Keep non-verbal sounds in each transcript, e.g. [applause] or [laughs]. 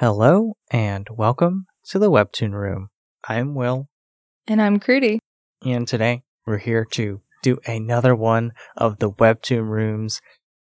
Hello and welcome to the Webtoon Room. I'm Will, And I'm Crudy. and today we're here to do another one of the Webtoon Room's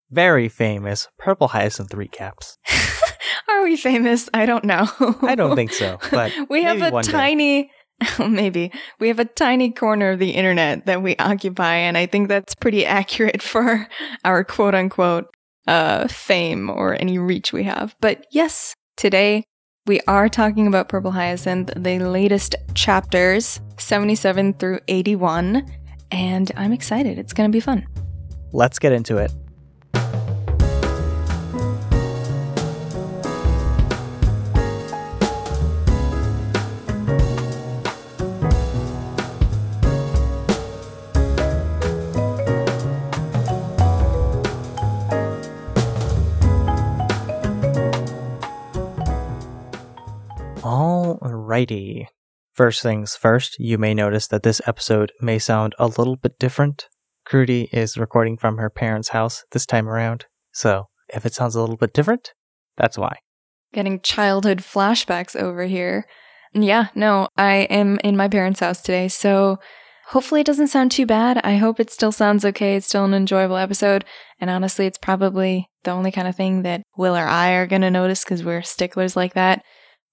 very famous Purple Hyacinth recaps. [laughs] Are we famous? I don't know. I don't think so, [laughs] but we have a tiny, [laughs] maybe we have a tiny corner of the internet that we occupy, and I think that's pretty accurate for our quote unquote uh, fame or any reach we have. But yes, today we are talking about Purple Hyacinth, the latest chapters, 77 through 81, and I'm excited. It's going to be fun. Let's get into it. Alrighty. First things first, you may notice that this episode may sound a little bit different. Crudy is recording from her parents' house this time around, so if it sounds a little bit different, that's why. getting childhood flashbacks over here. Yeah, no, I am in my parents' house today, so hopefully it doesn't sound too bad. I hope it still sounds okay. It's still an enjoyable episode. And honestly, it's probably the only kind of thing that Will or I are going to notice because we're sticklers like that.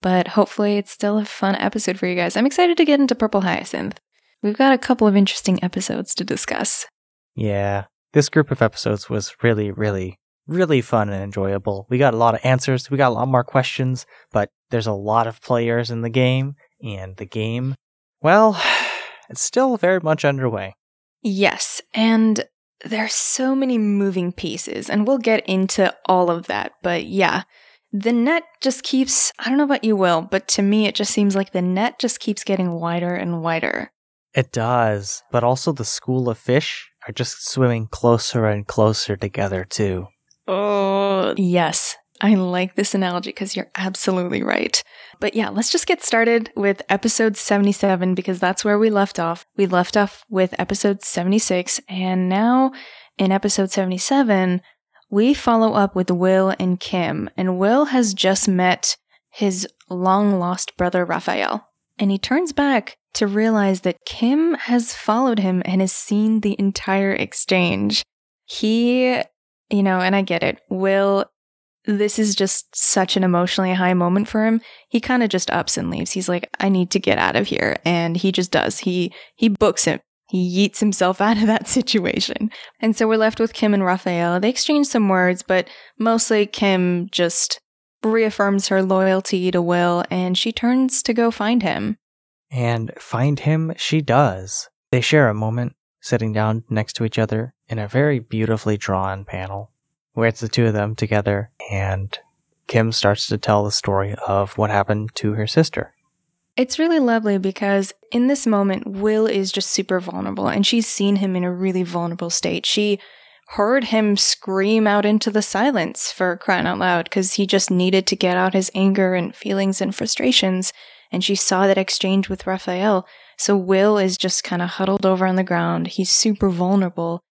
But hopefully it's still a fun episode for you guys. I'm excited to get into Purple Hyacinth. We've got a couple of interesting episodes to discuss. Yeah, this group of episodes was really, really, really fun and enjoyable. We got a lot of answers, we got a lot more questions, but there's a lot of players in the game, and the game, well, [sighs] it's still very much underway. Yes, and there's so many moving pieces, and we'll get into all of that. But yeah, the net just keeps, I don't know about you, Will, but to me, it just seems like the net just keeps getting wider and wider. It does, but also the school of fish are just swimming closer and closer together, too. Oh, yes. I like this analogy because you're absolutely right. But yeah, let's just get started with episode 77 because that's where we left off. We left off with episode 76, and now in episode 77, we follow up with Will and Kim. And Will has just met his long lost brother Raphael. And he turns back to realize that Kim has followed him and has seen the entire exchange. He you know, and I get it. Will, this is just such an emotionally high moment for him. He kind of just ups and leaves. He's like, I need to get out of here. And he just does. He, he books him. He yeets himself [laughs] out of that situation. And so we're left with Kim and Raphael. They exchange some words, but mostly Kim just reaffirms her loyalty to Will and she turns to go find him. And find him she does. They share a moment sitting down next to each other in a very beautifully drawn panel where it's the two of them together and Kim starts to tell the story of what happened to her sister. It's really lovely because in this moment, Will is just super vulnerable and she's seen him in a really vulnerable state. She heard him scream out into the silence for crying out loud because he just needed to get out his anger and feelings and frustrations. And she saw that exchange with Raphael. So Will is just kind of huddled over on the ground. He's super vulnerable.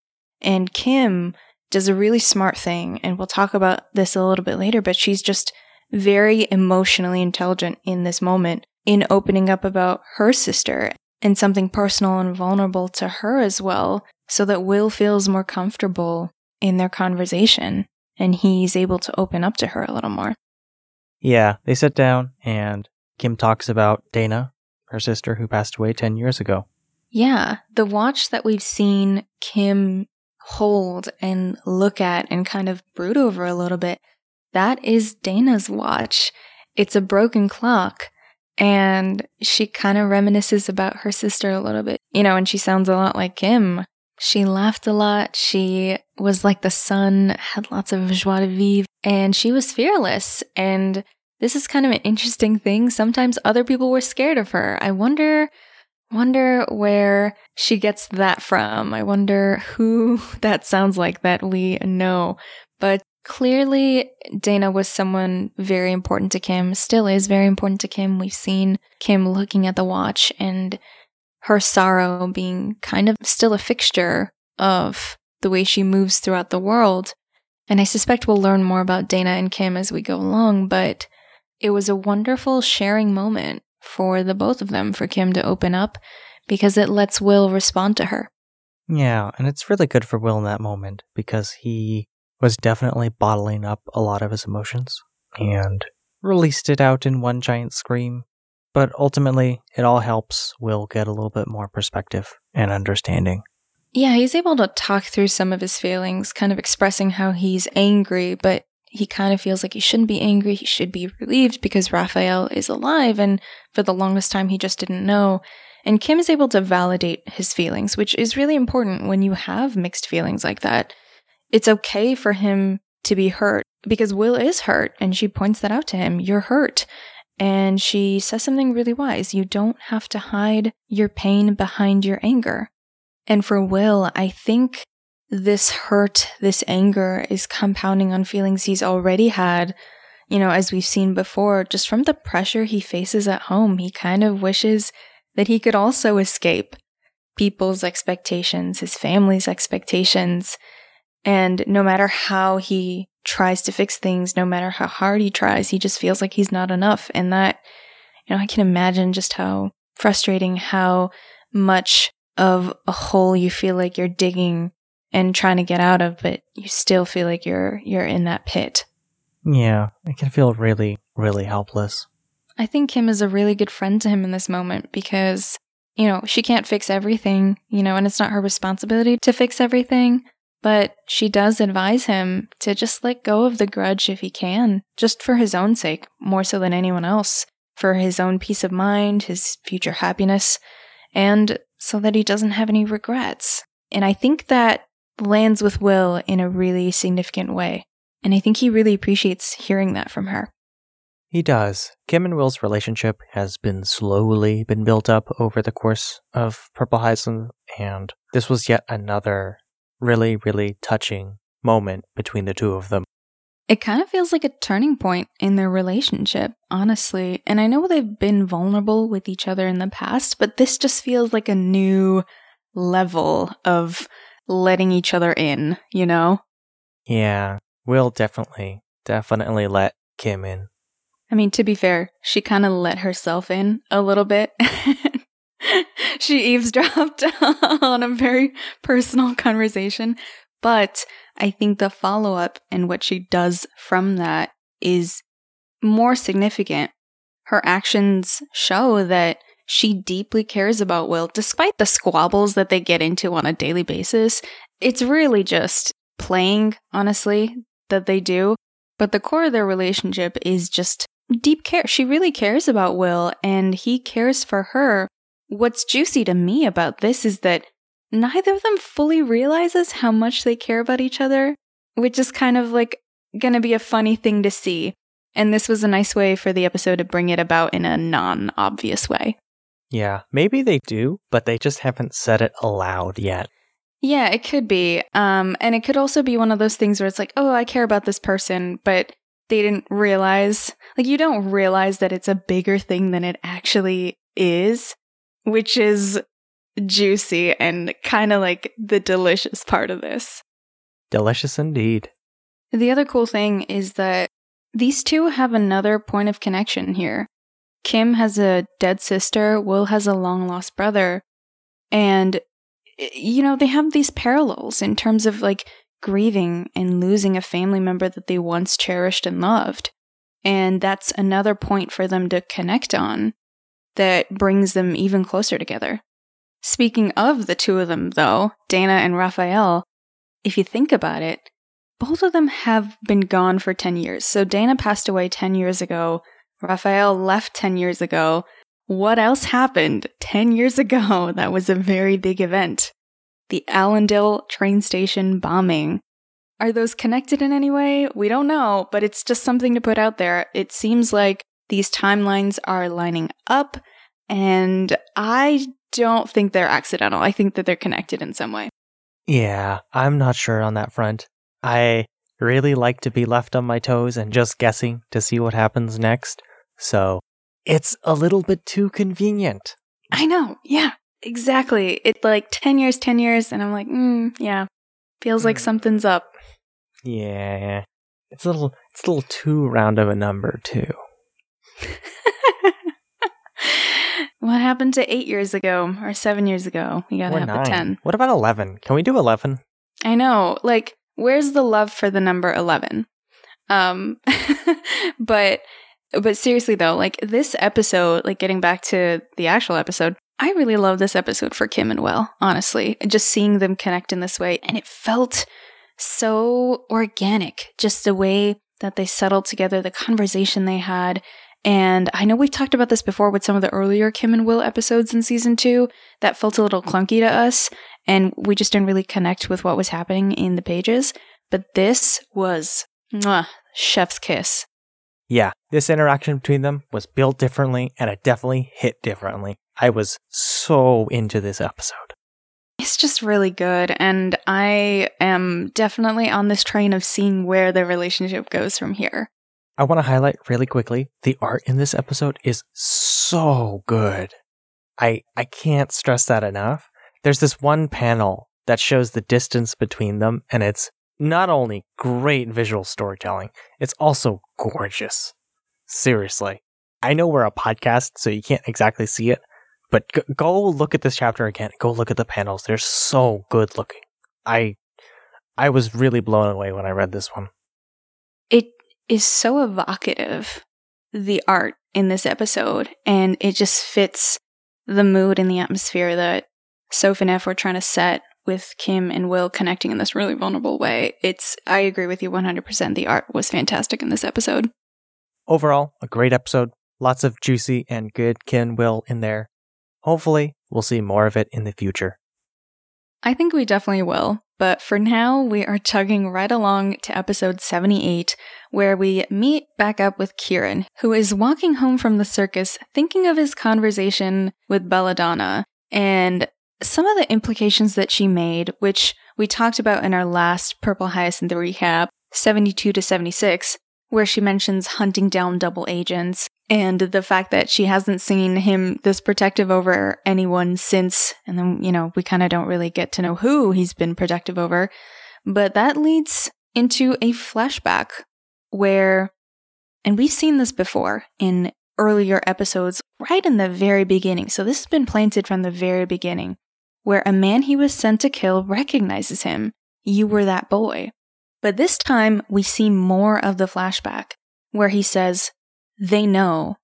And Kim does a really smart thing. And we'll talk about this a little bit later, but she's just very emotionally intelligent in this moment in opening up about her sister and something personal and vulnerable to her as well, so that Will feels more comfortable in their conversation and he's able to open up to her a little more. Yeah, they sit down and Kim talks about Dana, her sister who passed away 10 years ago. Yeah, the watch that we've seen Kim hold and look at and kind of brood over a little bit, that is Dana's watch. It's a broken clock. And she kind of reminisces about her sister a little bit, you know, and she sounds a lot like Kim. She laughed a lot. She was like the sun, had lots of joie de vivre, and she was fearless. And this is kind of an interesting thing. Sometimes other people were scared of her. I wonder wonder where she gets that from. I wonder who [laughs] that sounds like that we know. But clearly, Dana was someone very important to Kim, still is very important to Kim. We've seen Kim looking at the watch and her sorrow being kind of still a fixture of the way she moves throughout the world. And I suspect we'll learn more about Dana and Kim as we go along, but it was a wonderful sharing moment for the both of them, for Kim to open up, because it lets Will respond to her. Yeah, and it's really good for Will in that moment because he was definitely bottling up a lot of his emotions and released it out in one giant scream. But ultimately, it all helps Will get a little bit more perspective and understanding. Yeah, he's able to talk through some of his feelings, kind of expressing how he's angry, but he kind of feels like he shouldn't be angry. He should be relieved because Raphael is alive. And for the longest time, he just didn't know. And Kim is able to validate his feelings, which is really important when you have mixed feelings like that. It's okay for him to be hurt because Will is hurt. And she points that out to him. You're hurt. And she says something really wise. You don't have to hide your pain behind your anger. And for Will, I think this hurt, this anger is compounding on feelings he's already had. You know, as we've seen before, just from the pressure he faces at home, he kind of wishes that he could also escape people's expectations, his family's expectations. And no matter how he tries to fix things, no matter how hard he tries, he just feels like he's not enough. And that, you know, I can imagine just how frustrating, how much of a hole you feel like you're digging and trying to get out of, but you still feel like you're you're in that pit. Yeah, I can feel really, really helpless. I think Kim is a really good friend to him in this moment because, you know, she can't fix everything, you know, and it's not her responsibility to fix everything, but she does advise him to just let go of the grudge if he can, just for his own sake, more so than anyone else, for his own peace of mind, his future happiness, and so that he doesn't have any regrets. And I think that lands with Will in a really significant way. And I think he really appreciates hearing that from her. He does. Kim and Will's relationship has been slowly been built up over the course of Purple Hyacinth, and this was yet another really, really touching moment between the two of them. It kind of feels like a turning point in their relationship, honestly. And I know they've been vulnerable with each other in the past, but this just feels like a new level of letting each other in, you know? Yeah, we'll definitely, definitely let Kim in. I mean, to be fair, she kind of let herself in a little bit. [laughs] [laughs] she eavesdropped [laughs] on a very personal conversation. But I think the follow up and what she does from that is more significant. Her actions show that she deeply cares about Will, despite the squabbles that they get into on a daily basis. It's really just playing, honestly, that they do. But the core of their relationship is just deep care. She really cares about Will and he cares for her. What's juicy to me about this is that neither of them fully realizes how much they care about each other, which is kind of like going to be a funny thing to see. And this was a nice way for the episode to bring it about in a non obvious way. Yeah, maybe they do, but they just haven't said it aloud yet. Yeah, it could be. Um, and it could also be one of those things where it's like, oh, I care about this person, but they didn't realize. Like, you don't realize that it's a bigger thing than it actually is, which is juicy and kind of like the delicious part of this. Delicious indeed. The other cool thing is that these two have another point of connection here. Kim has a dead sister, Will has a long lost brother. And, you know, they have these parallels in terms of like grieving and losing a family member that they once cherished and loved. And that's another point for them to connect on that brings them even closer together. Speaking of the two of them, though, Dana and Raphael, if you think about it, both of them have been gone for 10 years. So Dana passed away 10 years ago. Raphael left 10 years ago. What else happened 10 years ago? [laughs] That was a very big event. The Allendale train station bombing. Are those connected in any way? We don't know, but it's just something to put out there. It seems like these timelines are lining up, and I don't think they're accidental. I think that they're connected in some way. Yeah, I'm not sure on that front. I really like to be left on my toes and just guessing to see what happens next. So it's a little bit too convenient. I know. Yeah, exactly. It's like 10 years, 10 years. And I'm like, mm, yeah, feels like mm. something's up. Yeah. It's a little, it's a little too round of a number too. [laughs] What happened to eight years ago or seven years ago? We gotta Or have nine. the 10. What about 11? Can we do 11? I know. Like, where's the love for the number 11? Um, [laughs] but, but seriously though, like this episode, like getting back to the actual episode, I really love this episode for Kim and Will, honestly. Just seeing them connect in this way. And it felt so organic, just the way that they settled together, the conversation they had. And I know we've talked about this before with some of the earlier Kim and Will episodes in season two that felt a little clunky to us. And we just didn't really connect with what was happening in the pages. But this was mwah, chef's kiss. Yeah, this interaction between them was built differently and it definitely hit differently. I was so into this episode. It's just really good. And I am definitely on this train of seeing where the relationship goes from here. I want to highlight really quickly the art in this episode is so good. I I can't stress that enough. There's this one panel that shows the distance between them and it's not only great visual storytelling, it's also gorgeous. Seriously. I know we're a podcast so you can't exactly see it, but g- go look at this chapter again. Go look at the panels. They're so good looking. I I was really blown away when I read this one. It is so evocative, the art in this episode, and it just fits the mood and the atmosphere that Soph and F were trying to set with Kim and Will connecting in this really vulnerable way. It's I agree with you 100%. The art was fantastic in this episode. Overall, a great episode. Lots of juicy and good Kim Will in there. Hopefully, we'll see more of it in the future. I think we definitely will. But for now, we are chugging right along to episode 78, where we meet back up with Kieran, who is walking home from the circus thinking of his conversation with Belladonna and some of the implications that she made, which we talked about in our last Purple Hyacinth recap, 72 to 76, where she mentions hunting down double agents and the fact that she hasn't seen him this protective over anyone since. And then you know we kind of don't really get to know who he's been protective over but that leads into a flashback where and we've seen this before in earlier episodes right in the very beginning. So this has been planted from the very beginning where a man he was sent to kill recognizes him. You were that boy but this time we see more of the flashback where he says they know,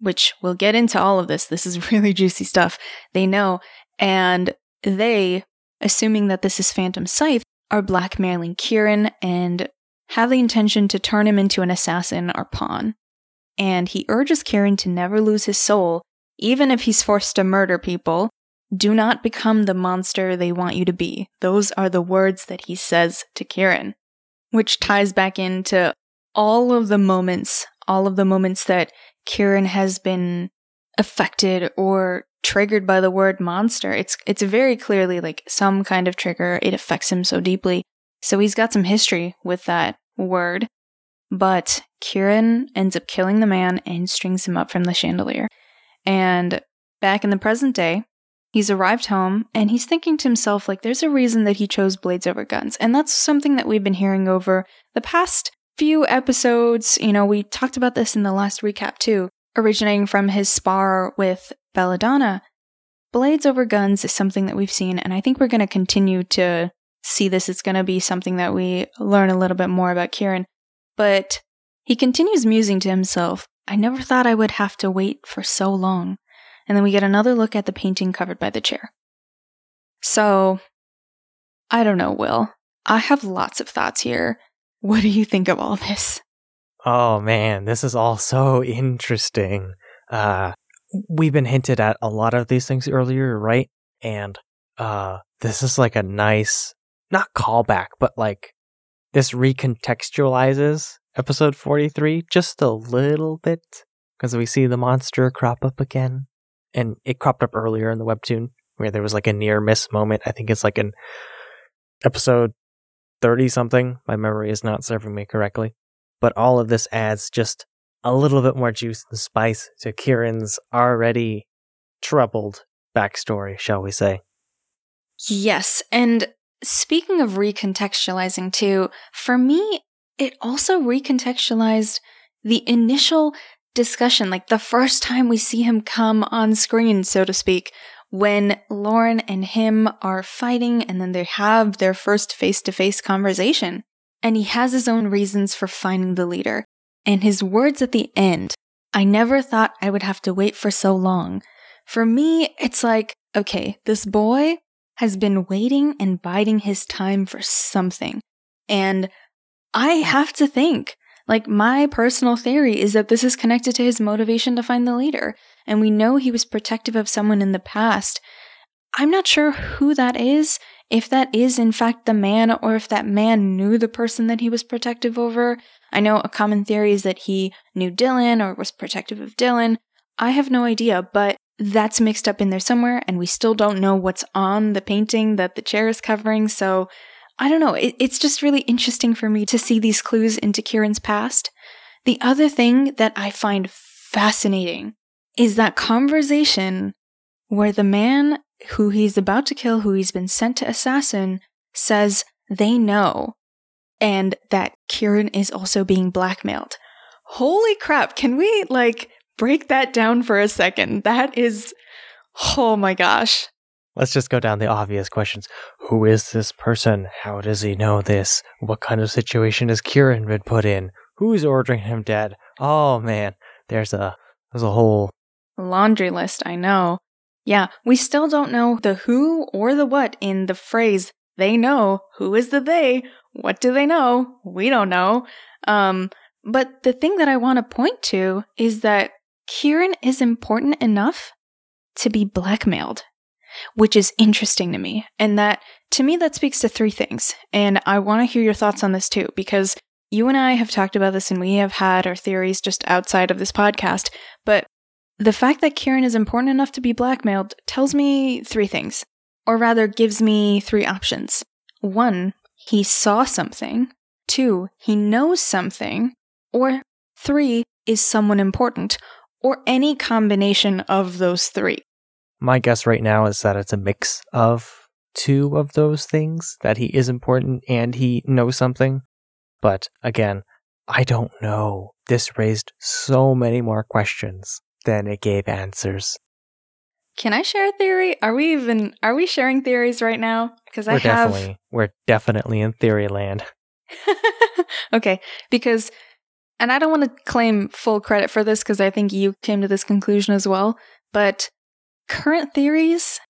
which we'll get into all of this. This is [laughs] really juicy stuff. They know, and they, assuming that this is Phantom Scythe, are blackmailing Kieran and have the intention to turn him into an assassin or pawn. And he urges Kieran to never lose his soul, even if he's forced to murder people. Do not become the monster they want you to be. Those are the words that he says to Kieran, which ties back into all of the moments all of the moments that Kieran has been affected or triggered by the word monster. It's it's very clearly like some kind of trigger. It affects him so deeply. So he's got some history with that word. But Kieran ends up killing the man and strings him up from the chandelier. And back in the present day, he's arrived home and he's thinking to himself like there's a reason that he chose blades over guns. And that's something that we've been hearing over the past few episodes, you know, we talked about this in the last recap too, originating from his spar with Belladonna. Blades over guns is something that we've seen, and I think we're going to continue to see this. It's going to be something that we learn a little bit more about Kieran. But he continues musing to himself, I never thought I would have to wait for so long. And then we get another look at the painting covered by the chair. So, I don't know, Will. I have lots of thoughts here. What do you think of all this? Oh man, this is all so interesting. Uh we've been hinted at a lot of these things earlier, right? And uh this is like a nice not callback, but like this recontextualizes episode 43 just a little bit because we see the monster crop up again and it cropped up earlier in the webtoon where there was like a near miss moment. I think it's like an episode 30 something. My memory is not serving me correctly. But all of this adds just a little bit more juice and spice to Kieran's already troubled backstory, shall we say. Yes. And speaking of recontextualizing too, for me, it also recontextualized the initial discussion, like the first time we see him come on screen, so to speak, when Lauren and him are fighting and then they have their first face to face conversation. And he has his own reasons for finding the leader. And his words at the end I never thought I would have to wait for so long. For me, it's like, okay, this boy has been waiting and biding his time for something. And I have to think like, my personal theory is that this is connected to his motivation to find the leader. And we know he was protective of someone in the past. I'm not sure who that is, if that is in fact the man, or if that man knew the person that he was protective over. I know a common theory is that he knew Dylan or was protective of Dylan. I have no idea, but that's mixed up in there somewhere, and we still don't know what's on the painting that the chair is covering, so I don't know. It, it's just really interesting for me to see these clues into Kieran's past. The other thing that I find fascinating is that conversation where the man who he's about to kill, who he's been sent to assassin, says they know and that Kieran is also being blackmailed. Holy crap, can we like break that down for a second? That is, oh my gosh. Let's just go down the obvious questions. Who is this person? How does he know this? What kind of situation has Kieran been put in? Who's ordering him dead? Oh man, there's a there's a whole laundry list, I know. Yeah, we still don't know the who or the what in the phrase they know. Who is the they? What do they know? We don't know. Um, but the thing that I want to point to is that Kieran is important enough to be blackmailed which is interesting to me. And that, to me, that speaks to three things. And I want to hear your thoughts on this too, because you and I have talked about this and we have had our theories just outside of this podcast. But the fact that Kieran is important enough to be blackmailed tells me three things, or rather, gives me three options. One, he saw something. Two, he knows something. Or three, is someone important, or any combination of those three my guess right now is that it's a mix of two of those things that he is important and he knows something. But again, I don't know. This raised so many more questions than it gave answers. Can I share a theory? Are we even are we sharing theories right now? Because I we're have definitely we're definitely in theory land. [laughs] [laughs] okay, because and I don't want to claim full credit for this because I think you came to this conclusion as well, but Current theories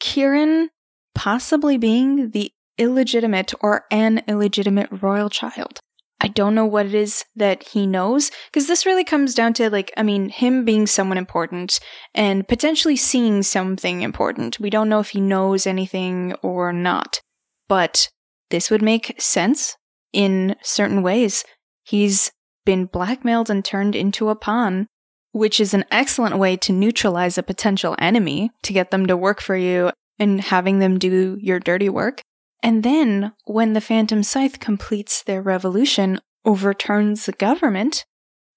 Kieran possibly being the illegitimate or an illegitimate royal child. I don't know what it is that he knows, because this really comes down to, like, I mean, him being someone important and potentially seeing something important. We don't know if he knows anything or not, but this would make sense in certain ways. He's been blackmailed and turned into a pawn which is an excellent way to neutralize a potential enemy to get them to work for you and having them do your dirty work. And then, when the Phantom Scythe completes their revolution, overturns the government,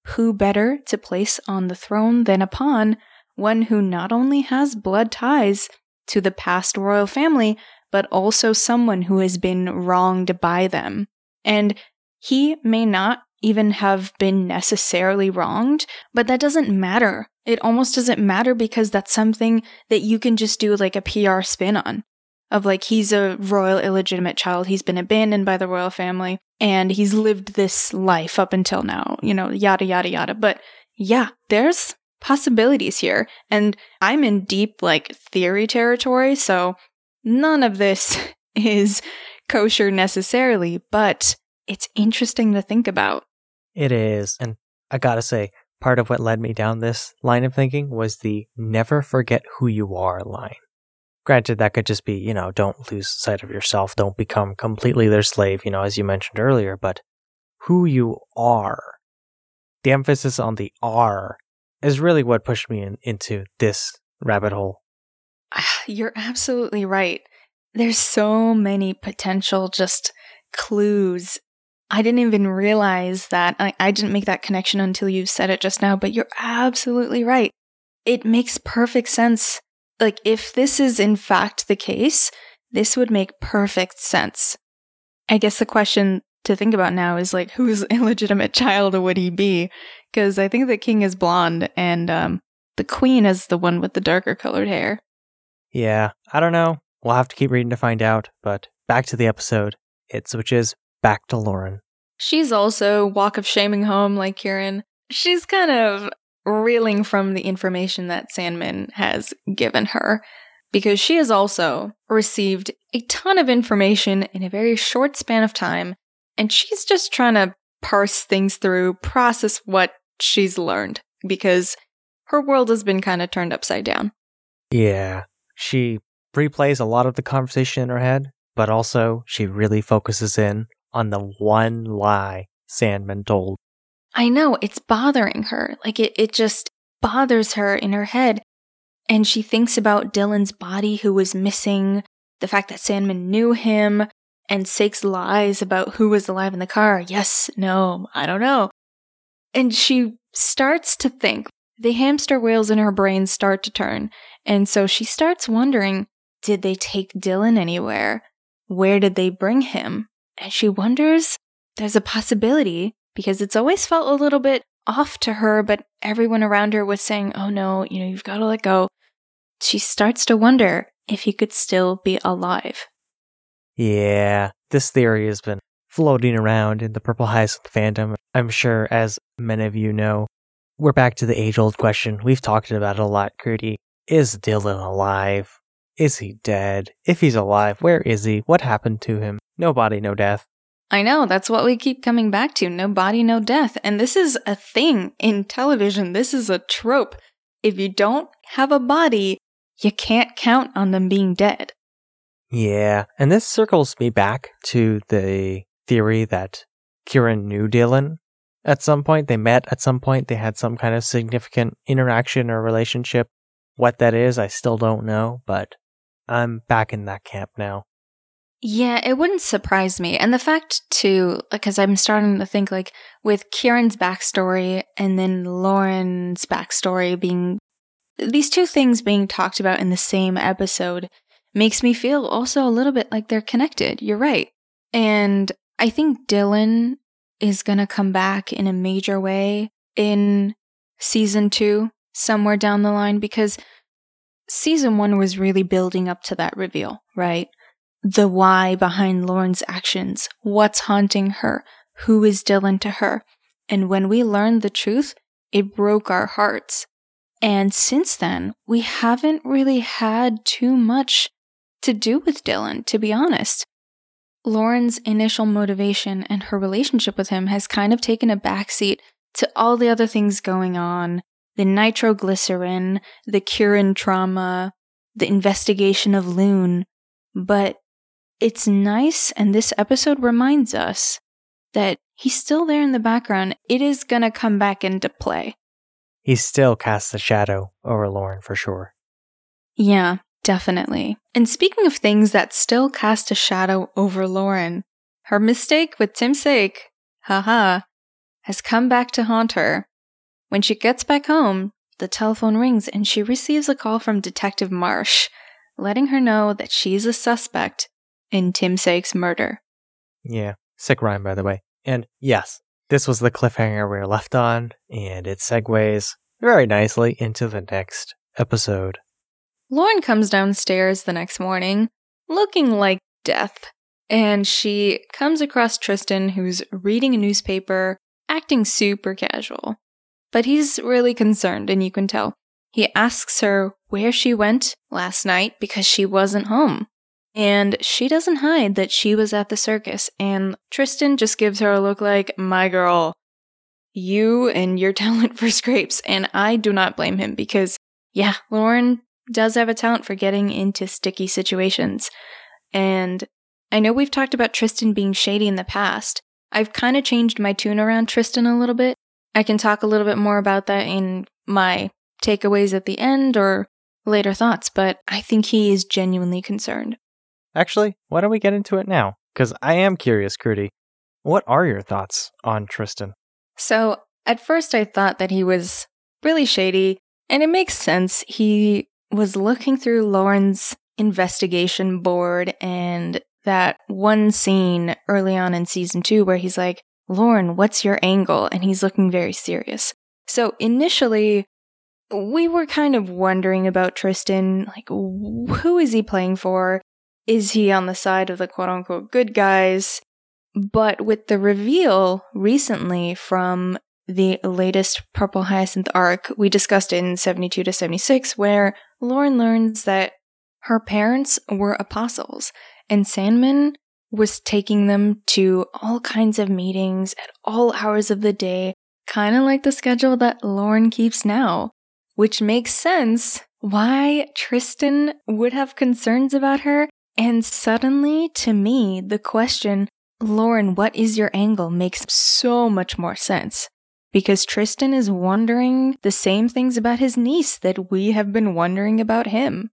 who better to place on the throne than upon one who not only has blood ties to the past royal family, but also someone who has been wronged by them. And he may not even have been necessarily wronged, but that doesn't matter. It almost doesn't matter because that's something that you can just do like a PR spin on. Of like, he's a royal illegitimate child, he's been abandoned by the royal family, and he's lived this life up until now, you know, yada, yada, yada. But yeah, there's possibilities here. And I'm in deep like theory territory, so none of this [laughs] is kosher necessarily, but it's interesting to think about. It is. And I gotta say, part of what led me down this line of thinking was the never forget who you are line. Granted, that could just be, you know, don't lose sight of yourself, don't become completely their slave, you know, as you mentioned earlier, but who you are. The emphasis on the R is really what pushed me in, into this rabbit hole. Ah, you're absolutely right. There's so many potential just clues I didn't even realize that. I, I didn't make that connection until you said it just now, but you're absolutely right. It makes perfect sense. Like, if this is in fact the case, this would make perfect sense. I guess the question to think about now is like, whose [laughs] illegitimate child would he be? because I think the king is blonde and um, the queen is the one with the darker colored hair. Yeah, I don't know. We'll have to keep reading to find out, but back to the episode. It switches back to Lauren. She's also walk of shaming home like Kieran. She's kind of reeling from the information that Sandman has given her because she has also received a ton of information in a very short span of time and she's just trying to parse things through, process what she's learned because her world has been kind of turned upside down. Yeah, she replays a lot of the conversation in her head, but also she really focuses in on the one lie Sandman told. I know, it's bothering her. Like it, it just bothers her in her head. And she thinks about Dylan's body who was missing, the fact that Sandman knew him, and Sake's lies about who was alive in the car. Yes, no, I don't know. And she starts to think. The hamster wheels in her brain start to turn. And so she starts wondering did they take Dylan anywhere? Where did they bring him? And she wonders there's a possibility because it's always felt a little bit off to her, but everyone around her was saying, oh no, you know, you've got to let go. She starts to wonder if he could still be alive. Yeah, this theory has been floating around in the Purple Hyacinth fandom. I'm sure, as many of you know, we're back to the age old question. We've talked about it a lot, Crudy. Is Dylan alive? Is he dead? If he's alive, where is he? What happened to him? No body, no death. I know, that's what we keep coming back to no body, no death. And this is a thing in television. This is a trope. If you don't have a body, you can't count on them being dead. Yeah, and this circles me back to the theory that Kieran knew Dylan at some point. They met at some point. They had some kind of significant interaction or relationship. What that is, I still don't know, but I'm back in that camp now. Yeah, it wouldn't surprise me. And the fact, too, because I'm starting to think like with Kieran's backstory and then Lauren's backstory being these two things being talked about in the same episode makes me feel also a little bit like they're connected. You're right. And I think Dylan is going to come back in a major way in season two, somewhere down the line, because season one was really building up to that reveal, right? The why behind Lauren's actions, what's haunting her, who is Dylan to her. And when we learned the truth, it broke our hearts. And since then, we haven't really had too much to do with Dylan, to be honest. Lauren's initial motivation and her relationship with him has kind of taken a backseat to all the other things going on the nitroglycerin, the Kieran trauma, the investigation of Loon. But it's nice, and this episode reminds us that he's still there in the background. It is going to come back into play. He still casts a shadow over Lauren for sure. Yeah, definitely. And speaking of things that still cast a shadow over Lauren, her mistake with Tim Sake, haha, has come back to haunt her. When she gets back home, the telephone rings and she receives a call from Detective Marsh, letting her know that she's a suspect in Tim Sake's murder. Yeah, sick rhyme, by the way. And yes, this was the cliffhanger we were left on, and it segues very nicely into the next episode. Lauren comes downstairs the next morning, looking like death, and she comes across Tristan, who's reading a newspaper, acting super casual. But he's really concerned, and you can tell. He asks her where she went last night because she wasn't home. And she doesn't hide that she was at the circus, and Tristan just gives her a look like, My girl, you and your [laughs] talent for scrapes. And I do not blame him because, yeah, Lauren does have a talent for getting into sticky situations. And I know we've talked about Tristan being shady in the past. I've kind of changed my tune around Tristan a little bit. I can talk a little bit more about that in my takeaways at the end or later thoughts, but I think he is genuinely concerned. Actually, why don't we get into it now? Because I am curious, Crudy. What are your thoughts on Tristan? So, at first, I thought that he was really shady, and it makes sense. He was looking through Lauren's investigation board and that one scene early on in season two where he's like, Lauren, what's your angle? And he's looking very serious. So initially, we were kind of wondering about Tristan. Like, who is he playing for? Is he on the side of the quote unquote good guys? But with the reveal recently from the latest Purple Hyacinth arc we discussed in 72 to 76, where Lauren learns that her parents were apostles and Sandman was taking them to all kinds of meetings at all hours of the day, kind of like the schedule that Lauren keeps now, which makes sense why Tristan would have concerns about her. And suddenly, to me, the question, Lauren, what is your angle, makes so much more sense. Because Tristan is wondering the same things about his niece that we have been wondering about him.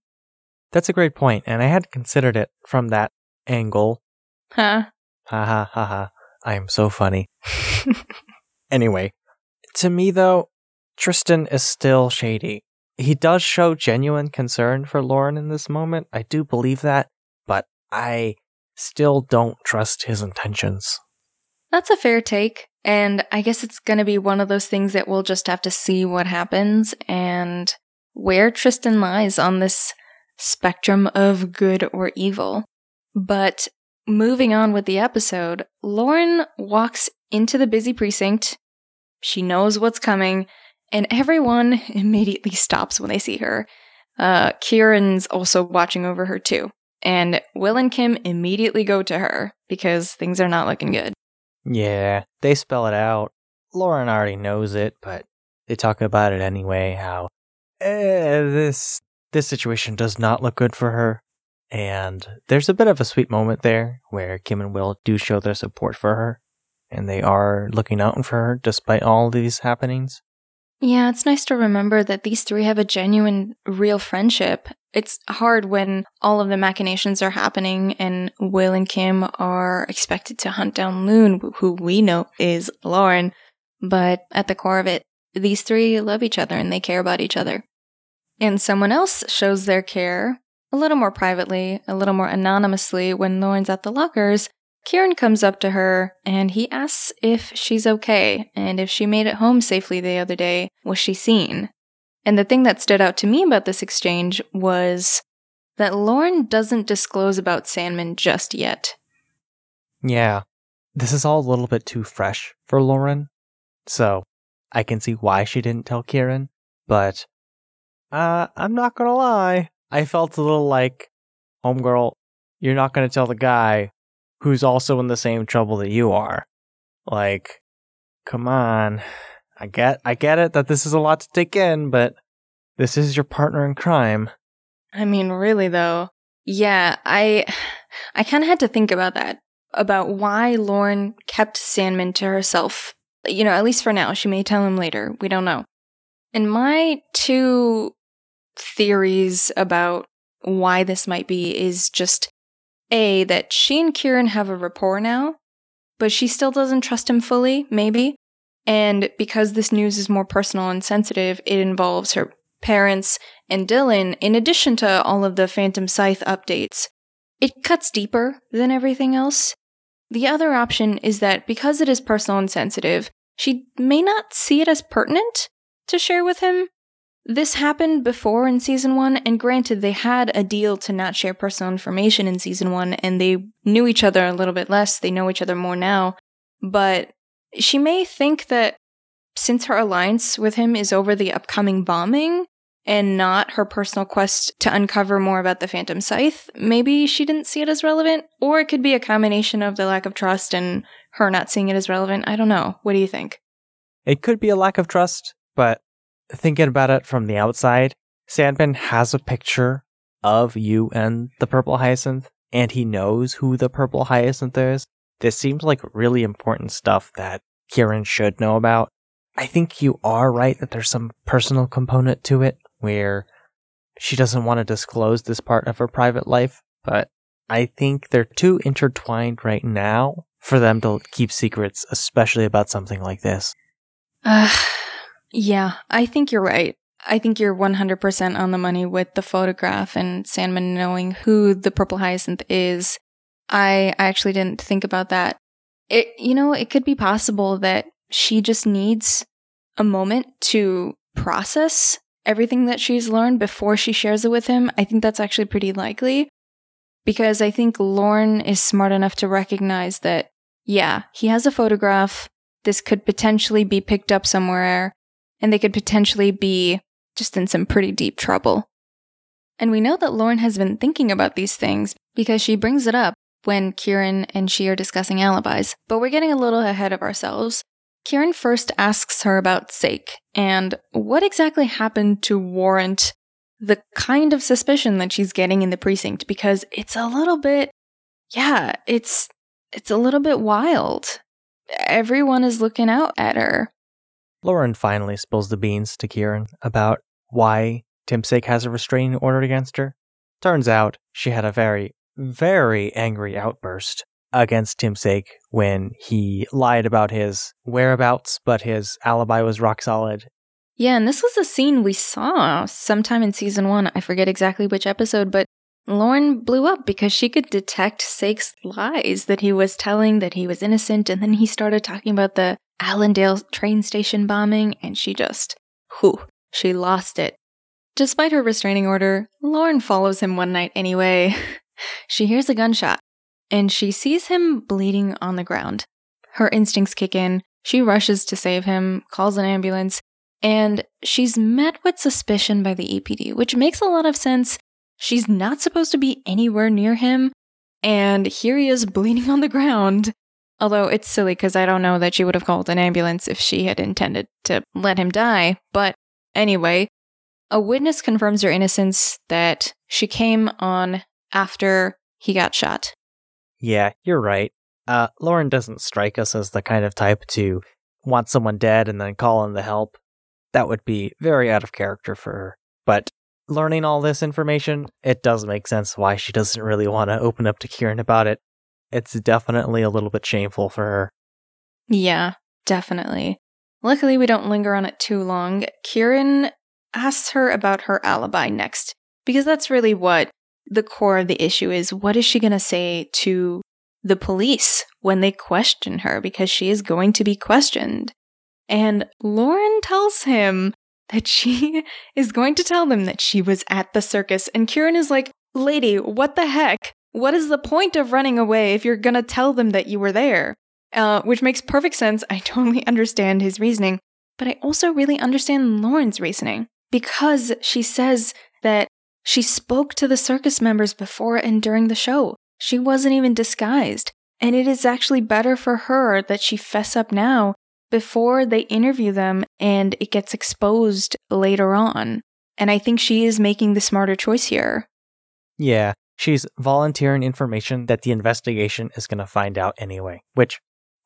That's a great point, and I hadn't considered it from that angle. Huh? Ha ha ha ha. I am so funny. [laughs] anyway, to me though, Tristan is still shady. He does show genuine concern for Lauren in this moment. I do believe that, I still don't trust his intentions. That's a fair take. And I guess it's going to be one of those things that we'll just have to see what happens and where Tristan lies on this spectrum of good or evil. But moving on with the episode, Lauren walks into the busy precinct. She knows what's coming, and everyone [laughs] immediately stops when they see her. Uh, Kieran's also watching over her too. And Will and Kim immediately go to her because things are not looking good. Yeah, they spell it out. Lauren already knows it, but they talk about it anyway. How eh, this this situation does not look good for her, and there's a bit of a sweet moment there where Kim and Will do show their support for her, and they are looking out for her despite all these happenings. Yeah, it's nice to remember that these three have a genuine, real friendship. It's hard when all of the machinations are happening and Will and Kim are expected to hunt down Loon, who we know is Lauren. But at the core of it, these three love each other and they care about each other. And someone else shows their care a little more privately, a little more anonymously when Lauren's at the lockers Kieran comes up to her and he asks if she's okay and if she made it home safely the other day, was she seen? And the thing that stood out to me about this exchange was that Lauren doesn't disclose about Sandman just yet. Yeah, this is all a little bit too fresh for Lauren, so I can see why she didn't tell Kieran, but uh, I'm not gonna lie, I felt a little like, homegirl, you're not gonna tell the guy who's also in the same trouble that you are. Like, come on. I get I get it that this is a lot to take in, but this is your partner in crime. I mean, really though. Yeah, I I kind of had to think about that about why Lauren kept Sandman to herself. You know, at least for now. She may tell him later. We don't know. And my two theories about why this might be is just a, that she and Kieran have a rapport now, but she still doesn't trust him fully, maybe. And because this news is more personal and sensitive, it involves her parents and Dylan, in addition to all of the Phantom Scythe updates. It cuts deeper than everything else. The other option is that because it is personal and sensitive, she may not see it as pertinent to share with him, this happened before in season one, and granted, they had a deal to not share personal information in season one, and they knew each other a little bit less. They know each other more now. But she may think that since her alliance with him is over the upcoming bombing and not her personal quest to uncover more about the Phantom Scythe, maybe she didn't see it as relevant, or it could be a combination of the lack of trust and her not seeing it as relevant. I don't know. What do you think? It could be a lack of trust, but thinking about it from the outside, Sandman has a picture of you and the purple hyacinth, and he knows who the purple hyacinth is. This seems like really important stuff that Kieran should know about. I think you are right that there's some personal component to it where she doesn't want to disclose this part of her private life, but I think they're too intertwined right now for them to keep secrets, especially about something like this. Uh, yeah, I think you're right. I think you're 100% on the money with the photograph and Sandman knowing who the purple hyacinth is. I, I actually didn't think about that. It, you know, it could be possible that she just needs a moment to process everything that she's learned before she shares it with him, I think that's actually pretty likely. Because I think Lauren is smart enough to recognize that, yeah, he has a photograph. This could potentially be picked up somewhere, and they could potentially be just in some pretty deep trouble. And we know that Lauren has been thinking about these things because she brings it up when Kieran and she are discussing alibis. But we're getting a little ahead of ourselves. Kieran first asks her about Sake and what exactly happened to warrant the kind of suspicion that she's getting in the precinct because it's a little bit yeah, it's it's a little bit wild. Everyone is looking out at her. Lauren finally spills the beans to Kieran about why Tim Sake has a restraining order against her. Turns out she had a very, very angry outburst against Tim Sake when he lied about his whereabouts, but his alibi was rock solid. Yeah, and this was a scene we saw sometime in season one. I forget exactly which episode, but Lauren blew up because she could detect Sake's lies that he was telling that he was innocent, and then he started talking about the Allendale train station bombing, and she just, whew, she lost it. Despite her restraining order, Lauren follows him one night anyway. [laughs] she hears a gunshot and she sees him bleeding on the ground. Her instincts kick in. She rushes to save him, calls an ambulance, and she's met with suspicion by the EPD, which makes a lot of sense. She's not supposed to be anywhere near him, and here he is bleeding on the ground. Although it's silly because I don't know that she would have called an ambulance if she had intended to let him die. But anyway, a witness confirms her innocence that she came on after he got shot. Yeah, you're right. Uh, Lauren doesn't strike us as the kind of type to want someone dead and then call in the help. That would be very out of character for her. But learning all this information, it does make sense why she doesn't really want to open up to Kieran about it. It's definitely a little bit shameful for her. Yeah, definitely. Luckily, we don't linger on it too long. Kieran asks her about her alibi next, because that's really what the core of the issue is what is she going to say to the police when they question her because she is going to be questioned. And Lauren tells him that she [laughs] is going to tell them that she was at the circus. And Kieran is like, Lady, what the heck? What is the point of running away if you're going to tell them that you were there? Uh, which makes perfect sense. I [laughs] totally understand his reasoning. But I also really understand Lauren's reasoning because she says that she spoke to the circus members before and during the show. She wasn't even disguised. And it is actually better for her that she fess up now before they interview them and it gets exposed later on. And I think she is making the smarter choice here. Yeah, she's volunteering information that the investigation is going to find out anyway, which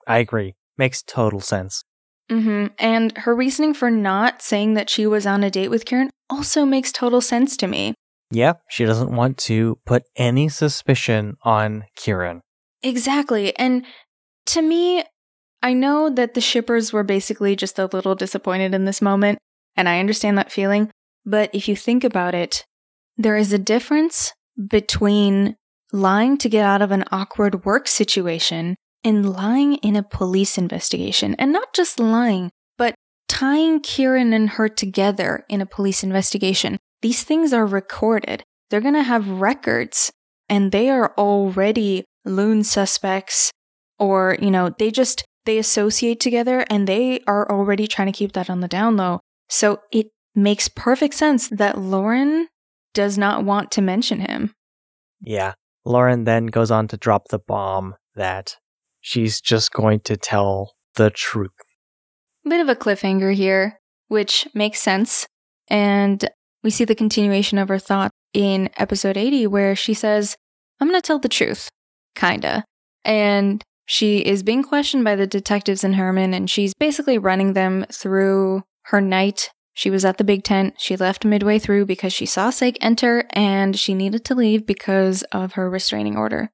I agree makes total sense. Mm-hmm. And her reasoning for not saying that she was on a date with Kieran also makes total sense to me. Yeah, she doesn't want to put any suspicion on Kieran. Exactly. And to me, I know that the shippers were basically just a little disappointed in this moment, and I understand that feeling. But if you think about it, there is a difference between lying to get out of an awkward work situation and lying in a police investigation. And not just lying, but tying Kieran and her together in a police investigation. These things are recorded. They're going to have records and they are already loon suspects or, you know, they just they associate together and they are already trying to keep that on the down low. So it makes perfect sense that Lauren does not want to mention him. Yeah. Lauren then goes on to drop the bomb that she's just going to tell the truth. Bit of a cliffhanger here, which makes sense. And we see the continuation of her thought in episode 80, where she says, I'm going to tell the truth, kinda. And she is being questioned by the detectives in Herman, and she's basically running them through her night. She was at the big tent. She left midway through because she saw Sake enter and she needed to leave because of her restraining order.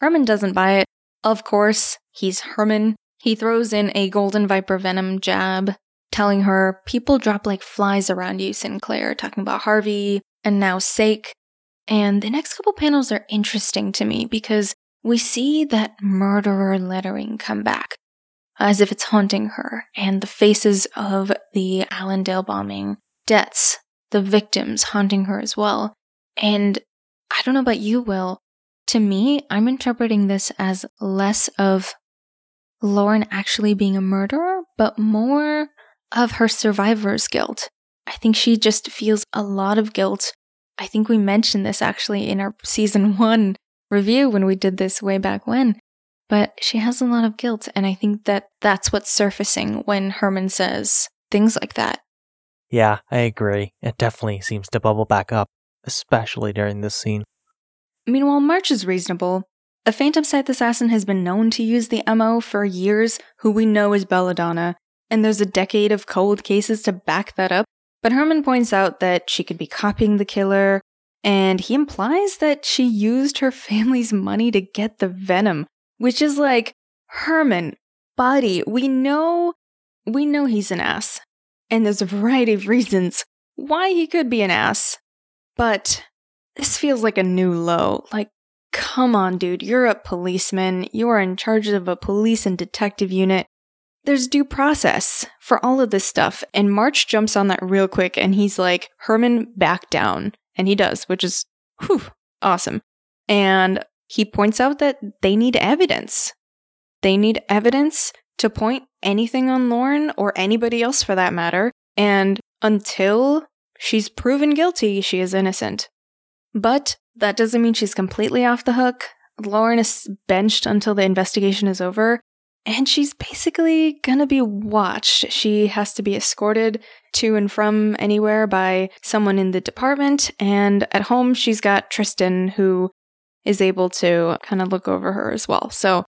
Herman doesn't buy it. Of course, he's Herman. He throws in a golden viper venom jab telling her, People drop like flies around you, Sinclair, talking about Harvey and now Sake. And the next couple panels are interesting to me because we see that murderer lettering come back. as if it's haunting her, and the faces of the Allendale bombing deaths, the victims haunting her as well. And I don't know about you, Will. To me, I'm interpreting this as less of Lauren actually being a murderer, but more of her survivor's guilt. I think she just feels a lot of guilt. I think we mentioned this actually in our season [laughs] one review when we did this way back when. But she has a lot of guilt, and I think that that's what's surfacing when Herman says things like that. Yeah, I agree. It definitely seems to bubble back up, especially during this scene. Meanwhile, March is reasonable. A Phantom Scythe assassin has been known to use the MO for years, who we know is Belladonna, and there's a decade of cold cases to back that up. But Herman points out that she could be copying the killer, and he implies that she used her [laughs] family's money to get the venom, which is like, Herman, buddy, we know, we know he's an ass. And there's a variety of [laughs] reasons why he could be an ass. But this feels like a new low. Like, come on, dude, you're a policeman. You are in charge of a police and detective unit. There's due process for all of this stuff. And March jumps on that real quick and he's like, Herman, back down. And he does, which is whew, awesome. And he points out that they need evidence. They need evidence to point anything on Lauren or anybody else for that matter. And until she's proven guilty, she is innocent. But that doesn't mean she's completely off the hook. Lauren is benched until the investigation is over, and she's basically gonna be watched. She has to be escorted to and from anywhere by someone in the department, and at home, she's got Tristan, who is able to kind of look over her as well. So,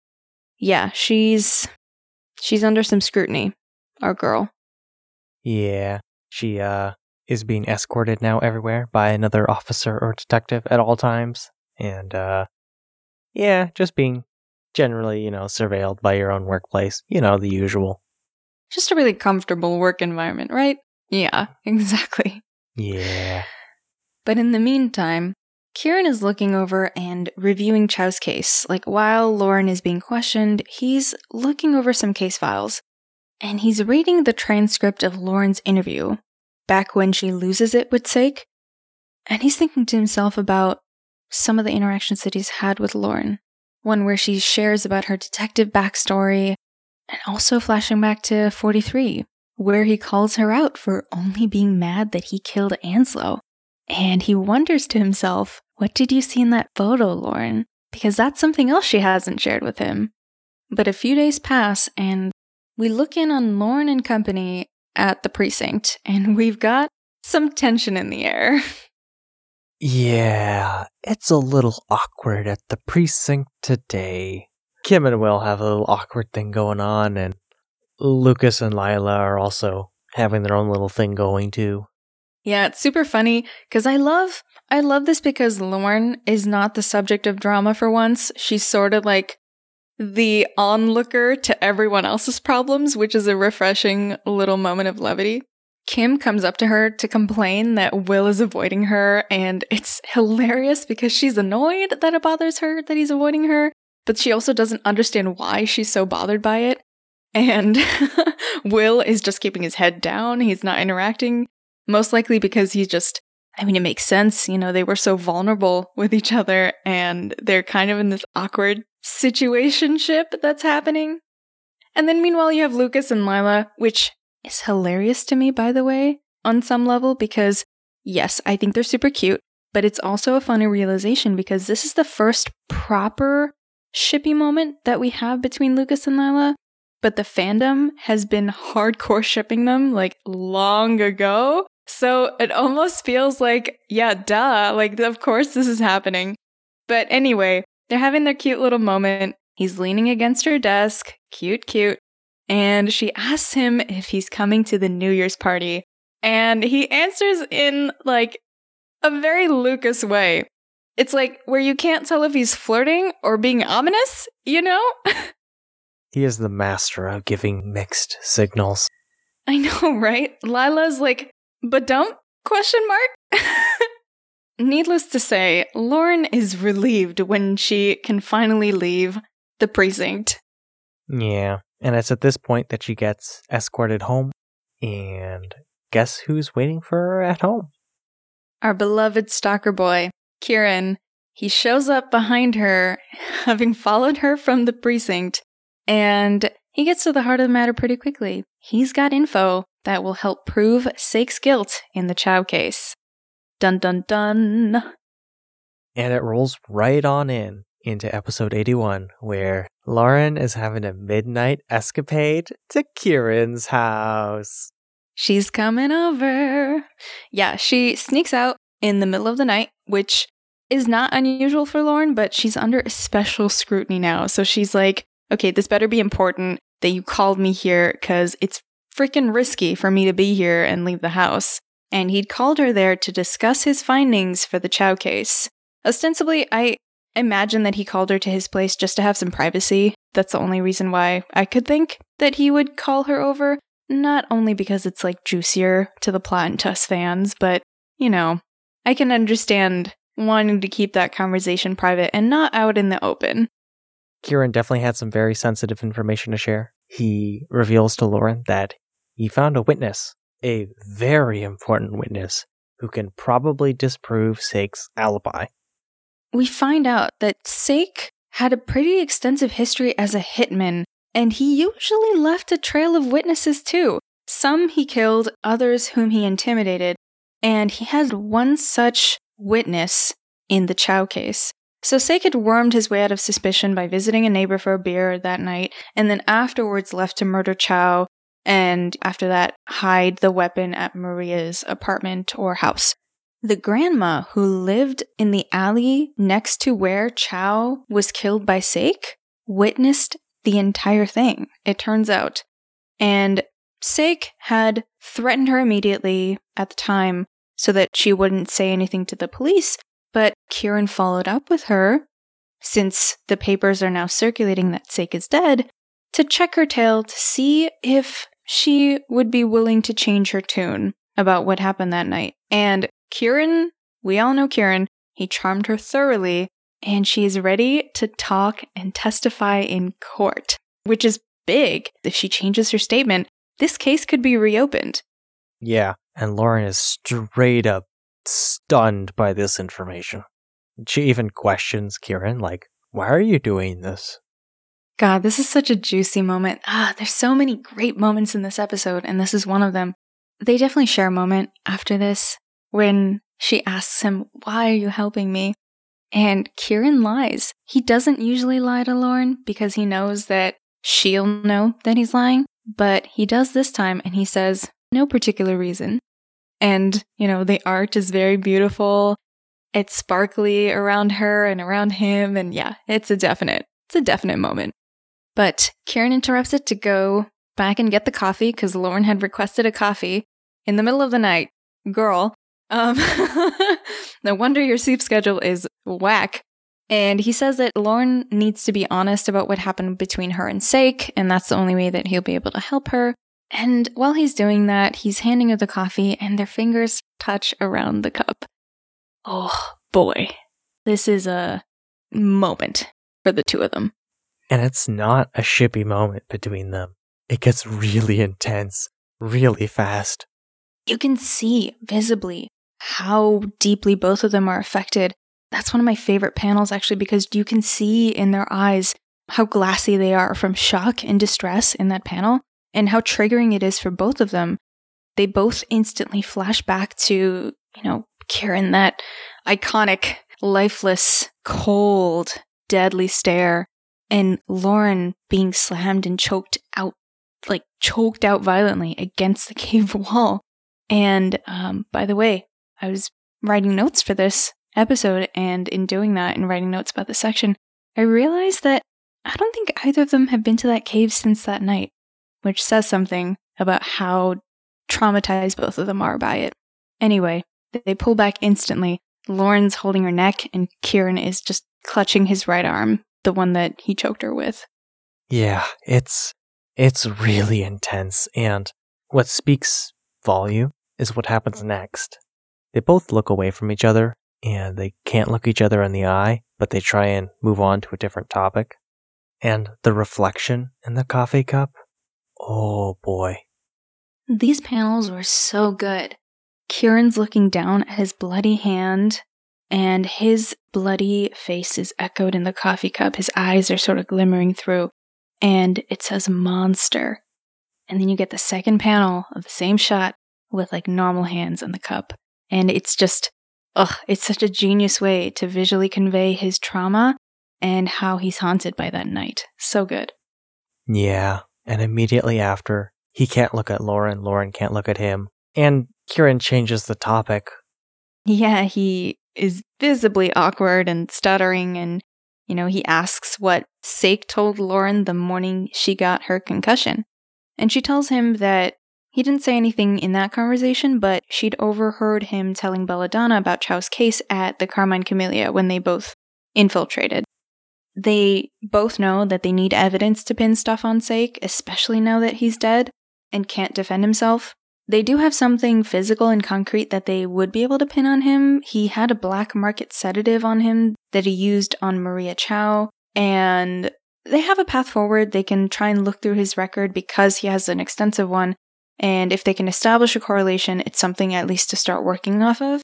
yeah, she's she's under some scrutiny, our girl. Yeah, she uh is being escorted now everywhere by another officer or detective at all times, and uh, yeah, just being generally, you know, surveilled by your own workplace. You know, the usual. Just a really comfortable work environment, right? Yeah, [laughs] exactly. Yeah. But in the meantime, Kieran is looking over and reviewing Chow's case. Like while Lauren is being questioned, he's looking over some case files and he's reading the transcript of Lauren's interview back when she loses it with Sake. And he's thinking to himself about some of the interactions that he's had with Lauren. One where she shares about her detective backstory, and also flashing back to 43, where he calls her out for only being mad that he killed Anslow. And he wonders to himself, What did you see in that photo, Lauren? Because that's something else she hasn't shared with him. But a few days pass, and we look in on Lauren and company at the precinct, and we've got some tension in the air. [laughs] Yeah, it's a little awkward at the precinct today. Kim and Will have a little awkward thing going on, and Lucas and Lila are also having their own little thing going too. Yeah, it's super funny because I love I love this because Lauren is not the subject of drama for once. She's sort of like the onlooker to everyone else's problems, which is a refreshing little moment of levity. Kim comes up to her to complain that Will is avoiding her, and it's hilarious because she's annoyed that it bothers her that he's avoiding her, but she also doesn't understand why she's so bothered by it. And [laughs] Will is just keeping his head down, he's not interacting, most likely because he's just I mean, it makes sense. You know, they were so vulnerable with each other and they're kind of in this awkward situationship that's happening. And then meanwhile, you have Lucas and Lila, which is hilarious to me, by the way, on some level, because yes, I think they're super cute, but it's also a funny realization because this is the first proper shippy moment that we have between Lucas and Lila. But the fandom has been hardcore shipping them like long ago. So it almost feels like, yeah, duh, like, of course this is happening. But anyway, they're having their cute little moment. He's leaning against her desk, cute, cute. And she asks him if he's coming to the New Year's party. And he answers in like a very Lucas way. It's like where you can't tell if he's flirting or being ominous, you know? [laughs] he is the master of giving mixed signals. I know, [laughs] right? Lila's like, but don't? Question mark? [laughs] Needless to say, Lauren is relieved when she can finally leave the precinct. Yeah, And it's at this point that she gets escorted home. And guess who's waiting for her at home? Our beloved stalker boy, Kieran. He shows up behind her, [laughs] having followed her from the precinct, and he gets to the heart of the matter pretty quickly. He's got info that will help prove Sake's guilt in the Chow case. Dun dun dun. And it rolls right on in into episode 81, where Lauren is having a midnight escapade to Kieran's house. She's coming over. Yeah, she sneaks out in the middle of the night, which is not unusual for Lauren, but she's under special scrutiny now. So she's like, okay, this better be important that you called me here because it's freaking risky for me to be here and leave the house. And he'd called her there to discuss his findings for the Chow case. Ostensibly, I imagine that he called her to his place just to have some privacy. That's the only reason why I could think that he would call her over. Not only because it's like juicier to the plot and to fans, but, you know, I can understand wanting to keep that conversation private and not out in the open. Kieran definitely had some very sensitive information to share. He reveals to Lauren that he found a witness, a very important witness, who can probably disprove Sake's alibi we find out that Sake had a pretty extensive history as a hitman, and he usually left a trail of witnesses too. Some he killed, others whom he intimidated, and he had one such witness in the Chow case. So Sake had wormed his way out of suspicion by visiting a neighbor for a beer that night, and then afterwards left to murder Chow, and after that, hide the weapon at Maria's apartment or house. The grandma who lived in the alley next to where Chow was killed by Sake witnessed the entire thing, it turns out. And Sake had threatened her immediately at the time so that she wouldn't say anything to the police, but Kieran followed up with her, since the papers are now circulating that Sake is dead, to check her tale to see if she would be willing to change her tune about what happened that night. And Kieran, we all know Kieran, he charmed her thoroughly, and she is ready to talk and testify in court, which is big. If she changes her statement, this case could be reopened. Yeah, and Lauren is straight up stunned by this information. She even questions Kieran, like, why are you doing this? God, this is such a juicy moment. Ah, there's so many great moments in this episode, and this is one of them. They definitely share a moment after this when she asks him, Why are you helping me? And Kieran lies. He doesn't usually lie to Lauren because he knows that she'll know that he's lying, but he does this time and he says, No particular reason. And, you know, the art is very beautiful. It's sparkly around her and around him. And yeah, it's a definite, it's a definite moment. But Kieran interrupts it to go back and get the coffee because Lauren had requested a coffee in the middle of the night. Girl, um, [laughs] no wonder your sleep schedule is whack. And he says that Lauren needs to be honest about what happened between her and Sake, and that's the only way that he'll be able to help her. And while he's doing that, he's handing her the coffee, and their fingers touch around the cup. Oh boy, this is a moment for the two of them. And it's not a shippy moment between them. It gets really intense, really fast. You can see visibly how deeply both of them are affected. That's one of my favorite panels, actually, because you can see in their eyes how glassy they are from shock and distress in that panel, and how triggering it is for both of them. They both instantly flash back to, you know, Kieran, that iconic, lifeless, cold, deadly stare, and Lauren being slammed and choked out, like choked out violently against the cave [laughs] wall. And um, by the way, I was writing notes for this episode, and in doing that and writing notes about the section, I realized that I don't think either of them have been to that cave since that night, which says something about how traumatized both of them are by it. Anyway, they pull back instantly. Lauren's holding her neck, and Kieran is just clutching his right arm, the one that he choked her with. Yeah, it's it's really intense, and what speaks volume is what happens next. They both look away from each other and they can't look each other in the eye, but they try and move on to a different topic. And the reflection in the coffee cup. Oh boy. These panels were so good. Kieran's looking down at his bloody hand, and his bloody face is echoed in the coffee cup. His eyes are sort of glimmering through, and it says monster. And then you get the second panel of the same shot with like normal hands in the cup. And it's just, ugh, it's such a genius way to visually convey his trauma and how he's haunted by that night. So good. Yeah. And immediately after, he can't look at Lauren, Lauren can't look at him. And Kieran changes the topic. Yeah, he is visibly awkward and stuttering and you know, he asks what Sake told Lauren the morning she got her concussion. And she tells him that he didn't say anything in that conversation, but she'd overheard him telling Belladonna about Chow's case at the Carmine Camellia when they both infiltrated. They both know that they need evidence to pin stuff on Sake, especially now that he's dead and can't defend himself. They do have something physical and concrete that they would be able to pin on him. He had a black market sedative on him that he used on Maria Chow, and they have a path forward. They can try and look through his record because he has an extensive one. And if they can establish a correlation, it's something at least to start working off of.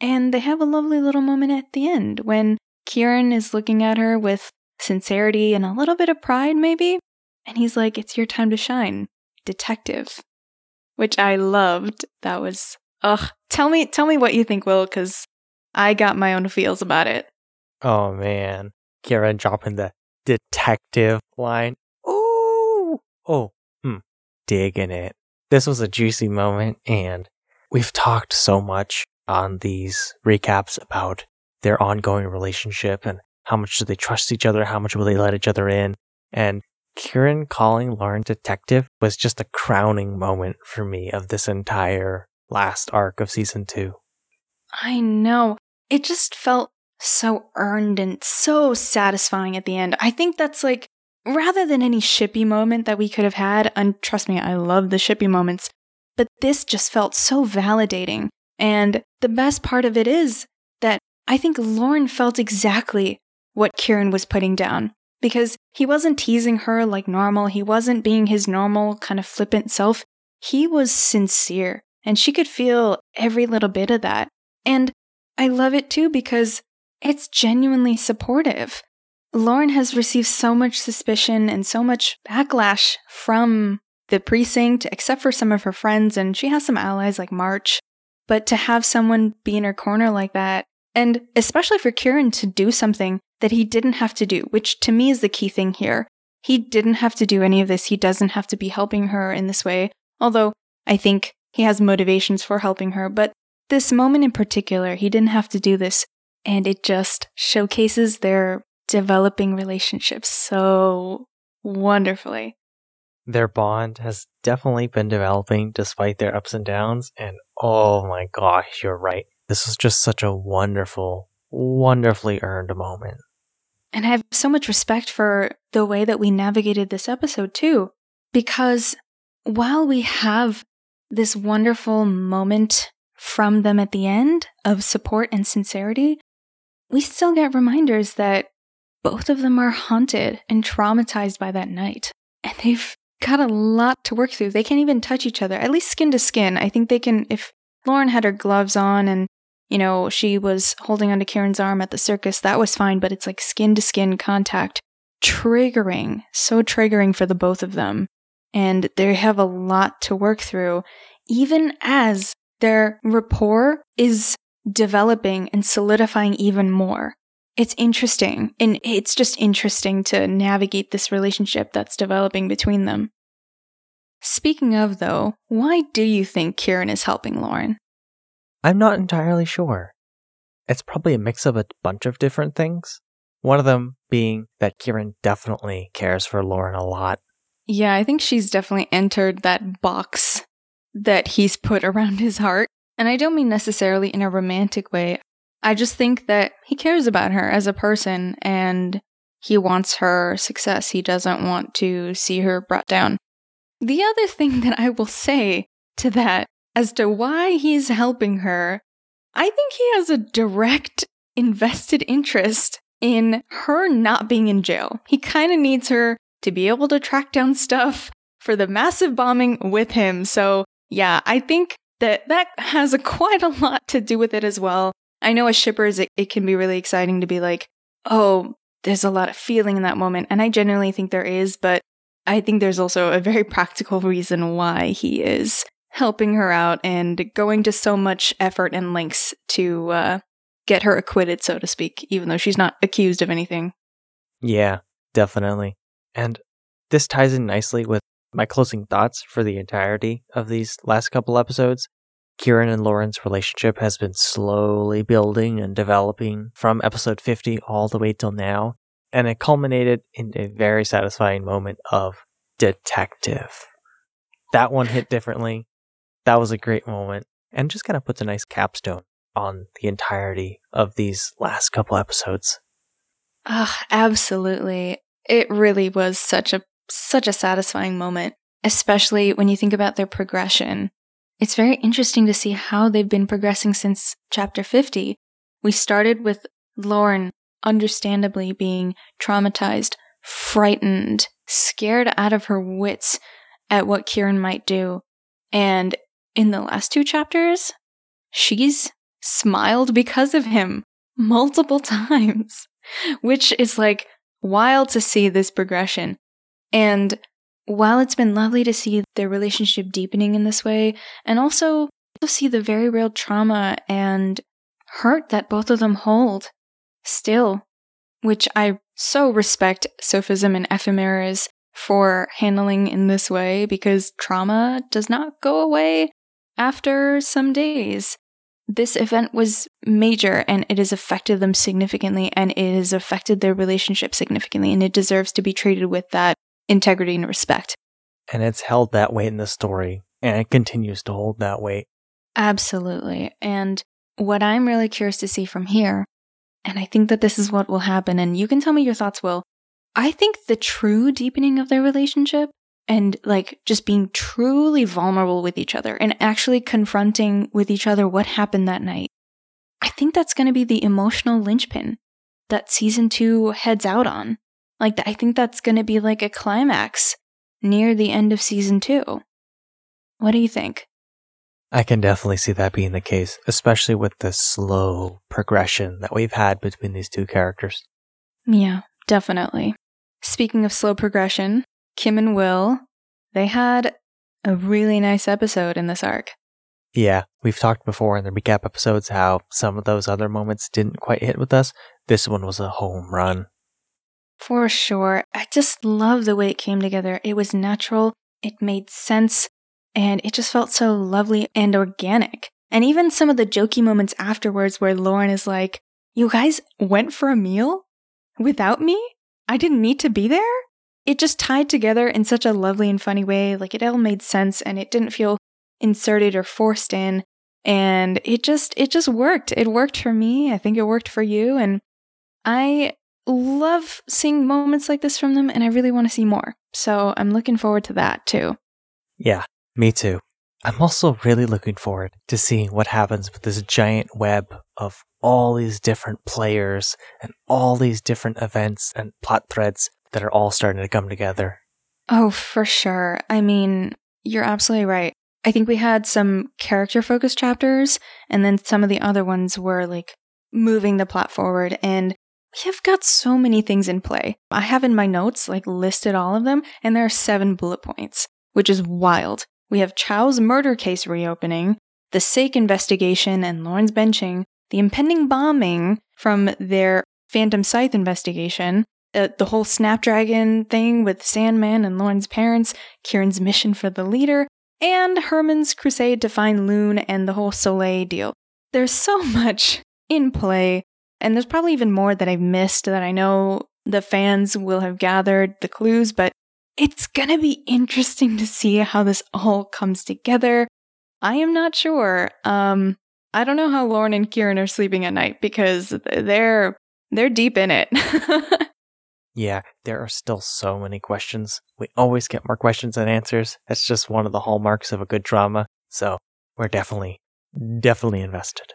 And they have a lovely little moment at the end when Kieran is looking at her with sincerity and a little bit of pride, maybe. And he's like, It's your time to shine, detective. Which I loved. That was, ugh. Tell me, tell me what you think, Will, because I got my own feels about it. Oh man. Kieran dropping the detective line. Ooh. Oh, hmm. Digging it. This was a juicy moment, and we've talked so much on these recaps about their ongoing relationship and how much do they trust each other, how much will they let each other in. And Kieran calling Lauren detective was just a crowning moment for me of this entire last arc of season two. I know. It just felt so earned and so satisfying at the end. I think that's like, rather than any shippy moment that we could have had, and trust me, I love the shippy moments, but this just felt so validating. And the best part of it is that I think Lauren felt exactly what Kieran was putting down because he wasn't teasing her like normal. He wasn't being his normal kind of flippant self. He was sincere and she could feel every little bit of that. And I love it too because it's genuinely supportive. Lauren has received so much suspicion and so much backlash from the precinct, except for some of her friends, and she has some allies like March. But to have someone be in her corner like that, and especially for Kieran to do something that he didn't have to do, which to me is the key thing here. He didn't have to do any of this. He doesn't have to be helping her in this way, although I think he has motivations for helping her. But this moment in particular, he didn't have to do this and it just showcases their developing relationships so wonderfully. Their bond has definitely been developing despite their ups and downs, and oh my gosh, you're right. This was just such a wonderful, wonderfully earned moment. And I have so much respect for the way that we navigated this episode too, because while we have this wonderful moment from them at the end of support and sincerity, we still get reminders that both of them are haunted and traumatized by that night. And they've got a lot to work through. They can't even touch each other, at least skin to skin. I think they can, if Lauren had her gloves on and, you know, she was holding onto Kieran's arm at the circus, that was fine, but it's like skin to skin contact. Triggering, so triggering for the both of them. And they have a lot to work through, even as their rapport is developing and solidifying even more. It's interesting, and it's just interesting to navigate this relationship that's developing between them. Speaking of, though, why do you think Kieran is helping Lauren? I'm not entirely sure. It's probably a mix of a bunch of different things. One of them being that Kieran definitely cares for Lauren a lot. Yeah, I think she's definitely entered that box that he's put around his heart. And I don't mean necessarily in a romantic way. I just think that he cares about her as a person and he wants her success. He doesn't want to see her brought down. The other [laughs] thing that I will say to that as to why he's helping her, I think he has a direct invested interest in her not being in jail. He kind of needs her to be able to track down stuff for the massive bombing with him. So, yeah, I think that that has a [laughs] quite a lot to do with it as well. I know as shippers, it, it can be really exciting to be like, oh, there's a lot of feeling in that moment. And I genuinely think there is, but I think there's also a very [laughs] practical reason why he is helping her out and going to so much effort and lengths to uh, get her acquitted, so to speak, even though she's not accused of anything. Yeah, definitely. And this ties in nicely with my closing thoughts for the entirety of these last couple episodes. Kieran and Lauren's relationship has been slowly building and developing from episode 50 all the way till now, and it culminated in a very satisfying moment of detective. That one hit differently. That was a great moment, and just kind of puts a nice capstone on the entirety of these last couple episodes. Ah, absolutely. It really was such a such a satisfying moment, especially when you think about their progression it's very interesting to see how they've been progressing since chapter 50. We started with Lauren understandably being traumatized, frightened, scared out of her wits at what Kieran might do. And in the last two chapters, she's smiled because of him multiple [laughs] times, which is like wild to see this progression. And while it's been lovely to see their relationship deepening in this way, and also to see the very real trauma and hurt that both of them hold still, which I so respect Sophism and Ephemerys for handling in this way because trauma does not go away after some days. This event was major and it has affected them significantly and it has affected their relationship significantly and it deserves to be treated with that integrity and respect. And it's held that weight in the story, and it continues to hold that weight. Absolutely. And what I'm really curious to see from here, and I think that this is what will happen, and you can tell me your thoughts, Will. I think the true deepening of their relationship and like just being truly vulnerable with each other and actually confronting with each other what happened that night. I think that's going to be the emotional linchpin that season two heads out on. Like, I think that's going to be like a climax near the end of season two. What do you think? I can definitely see that being the case, especially with the slow progression that we've had between these two characters. Yeah, definitely. Speaking of slow progression, Kim and Will, they had a really nice episode in this arc. Yeah, we've talked before in the recap episodes how some of those other moments didn't quite hit with us. This one was a home run. For sure. I just love the way it came together. It was natural, it made sense, and it just felt so lovely and organic. And even some of the jokey moments afterwards where Lauren is like, You guys went for a meal without me? I didn't need to be there? It just tied together in such a lovely and funny way. Like it all made sense and it didn't feel inserted or forced in. And it just, it just worked. It worked for me. I think it worked for you. And I love seeing moments like this from them, and I really want to see more. So I'm looking forward to that too. Yeah, me too. I'm also really looking forward to seeing what happens with this giant web of all these different players and all these different events and plot threads that are all starting to come together. Oh, for sure. I mean, you're absolutely right. I think we had some character focused chapters, and then some of the other ones were like moving the plot forward. And we have got so many things in play. I have in my notes like listed all of them, and there are seven bullet points, which is wild. We have Chow's murder case reopening, the Sake investigation and Lauren's benching, the impending bombing from their Phantom Scythe investigation, uh, the whole Snapdragon thing with Sandman and Lauren's parents, Kieran's mission for the leader, and Herman's crusade to find Loon and the whole Soleil deal. There's so [laughs] much in play and there's probably even more that I've missed that I know the fans will have gathered the clues, but it's gonna be interesting to see how this all comes together. I am not sure. Um, I don't know how Lauren and Kieran are sleeping at night because they're they're deep in it. [laughs] yeah, there are still so many questions. We always get more questions than answers. That's just one of the hallmarks of a good drama. So we're definitely, definitely invested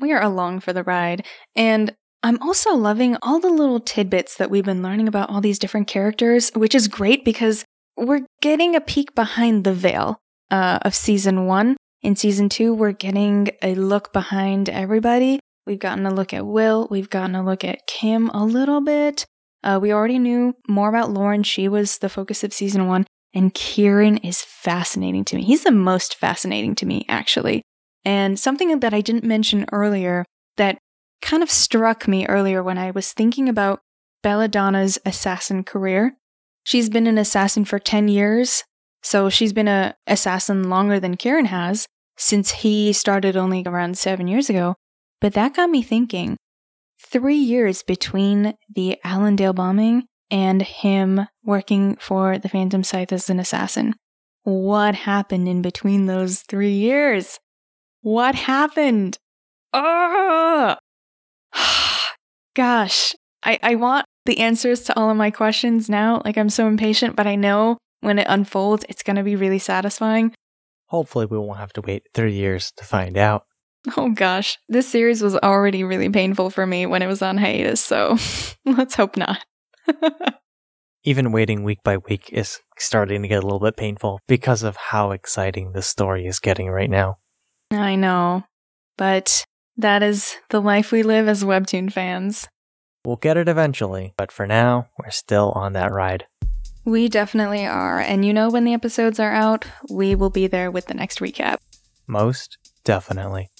we are along for the ride. And I'm also loving all the little tidbits that we've been learning about all these different characters, which is great because we're getting a peek behind the veil uh, of season one. In season two, we're getting a look behind everybody. We've gotten a look at Will. We've gotten a look at Kim a little bit. Uh, we already knew more about Lauren. She was the focus of season one. And Kieran is fascinating to me. He's the most fascinating to me, actually. And something that I didn't mention earlier that kind of struck me earlier when I was thinking about Belladonna's assassin career. She's been an assassin for 10 years, so she's been an assassin longer than Kieran has, since he started only around seven years ago. But that got me thinking three years between the Allendale bombing and him working for the Phantom Scythe as an assassin. What happened in between those three years? What happened? Oh, [sighs] gosh, I, I want the answers to all of my questions now. Like, I'm so impatient, but I know when it unfolds, it's going to be really satisfying. Hopefully, we won't have to wait three years to find out. Oh gosh, this series was already really painful for me when it was on hiatus, so [laughs] let's hope not. [laughs] Even waiting week by week is starting to get a little bit painful because of how exciting the story is getting right now. I know, but that is the life we live as Webtoon fans. We'll get it eventually, but for now, we're still on that ride. We definitely are, and you know when the episodes are out, we will be there with the next recap. Most definitely.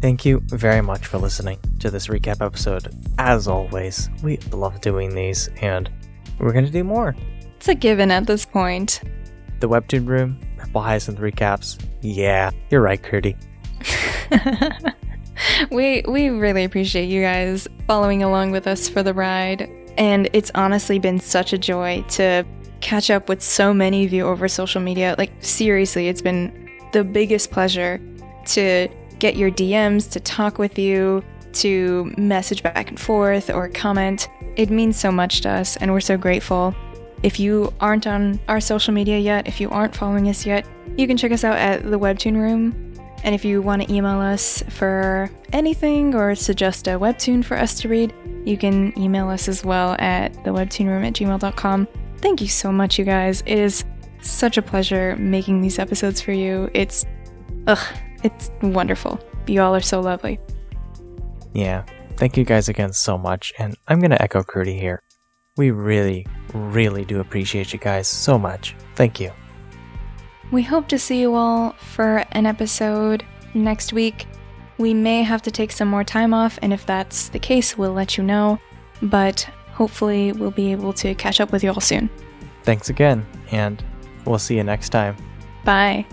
Thank you very much for listening to this recap episode. As always, we love doing these, and we're going to do more. It's a given at this point. The Webtoon Room, Purple Hyacinth recaps. Yeah, you're right, Curdy. [laughs] we we really appreciate you guys following along with us for the ride, and it's honestly been such a joy to catch up with so many of you over social media. Like seriously, it's been the biggest pleasure to get your DMs, to talk with you, to message back and forth or comment. It means so much to us, and we're so grateful. If you aren't on our social media yet, if you aren't following us yet, you can check us out at the Webtoon Room. And if you want to email us for anything or suggest a webtoon for us to read, you can email us as well at thewebtoonroom at gmail.com. Thank you so much, you guys. It is such a pleasure making these episodes for you. It's, ugh, it's wonderful. You all are so lovely. Yeah, thank you guys again so much, and I'm gonna echo Curdy here. We really, really do appreciate you guys so much. Thank you. We hope to see you all for an episode next week. We may have to take some more time off, and if that's the case, we'll let you know. But hopefully, we'll be able to catch up with you all soon. Thanks again, and we'll see you next time. Bye.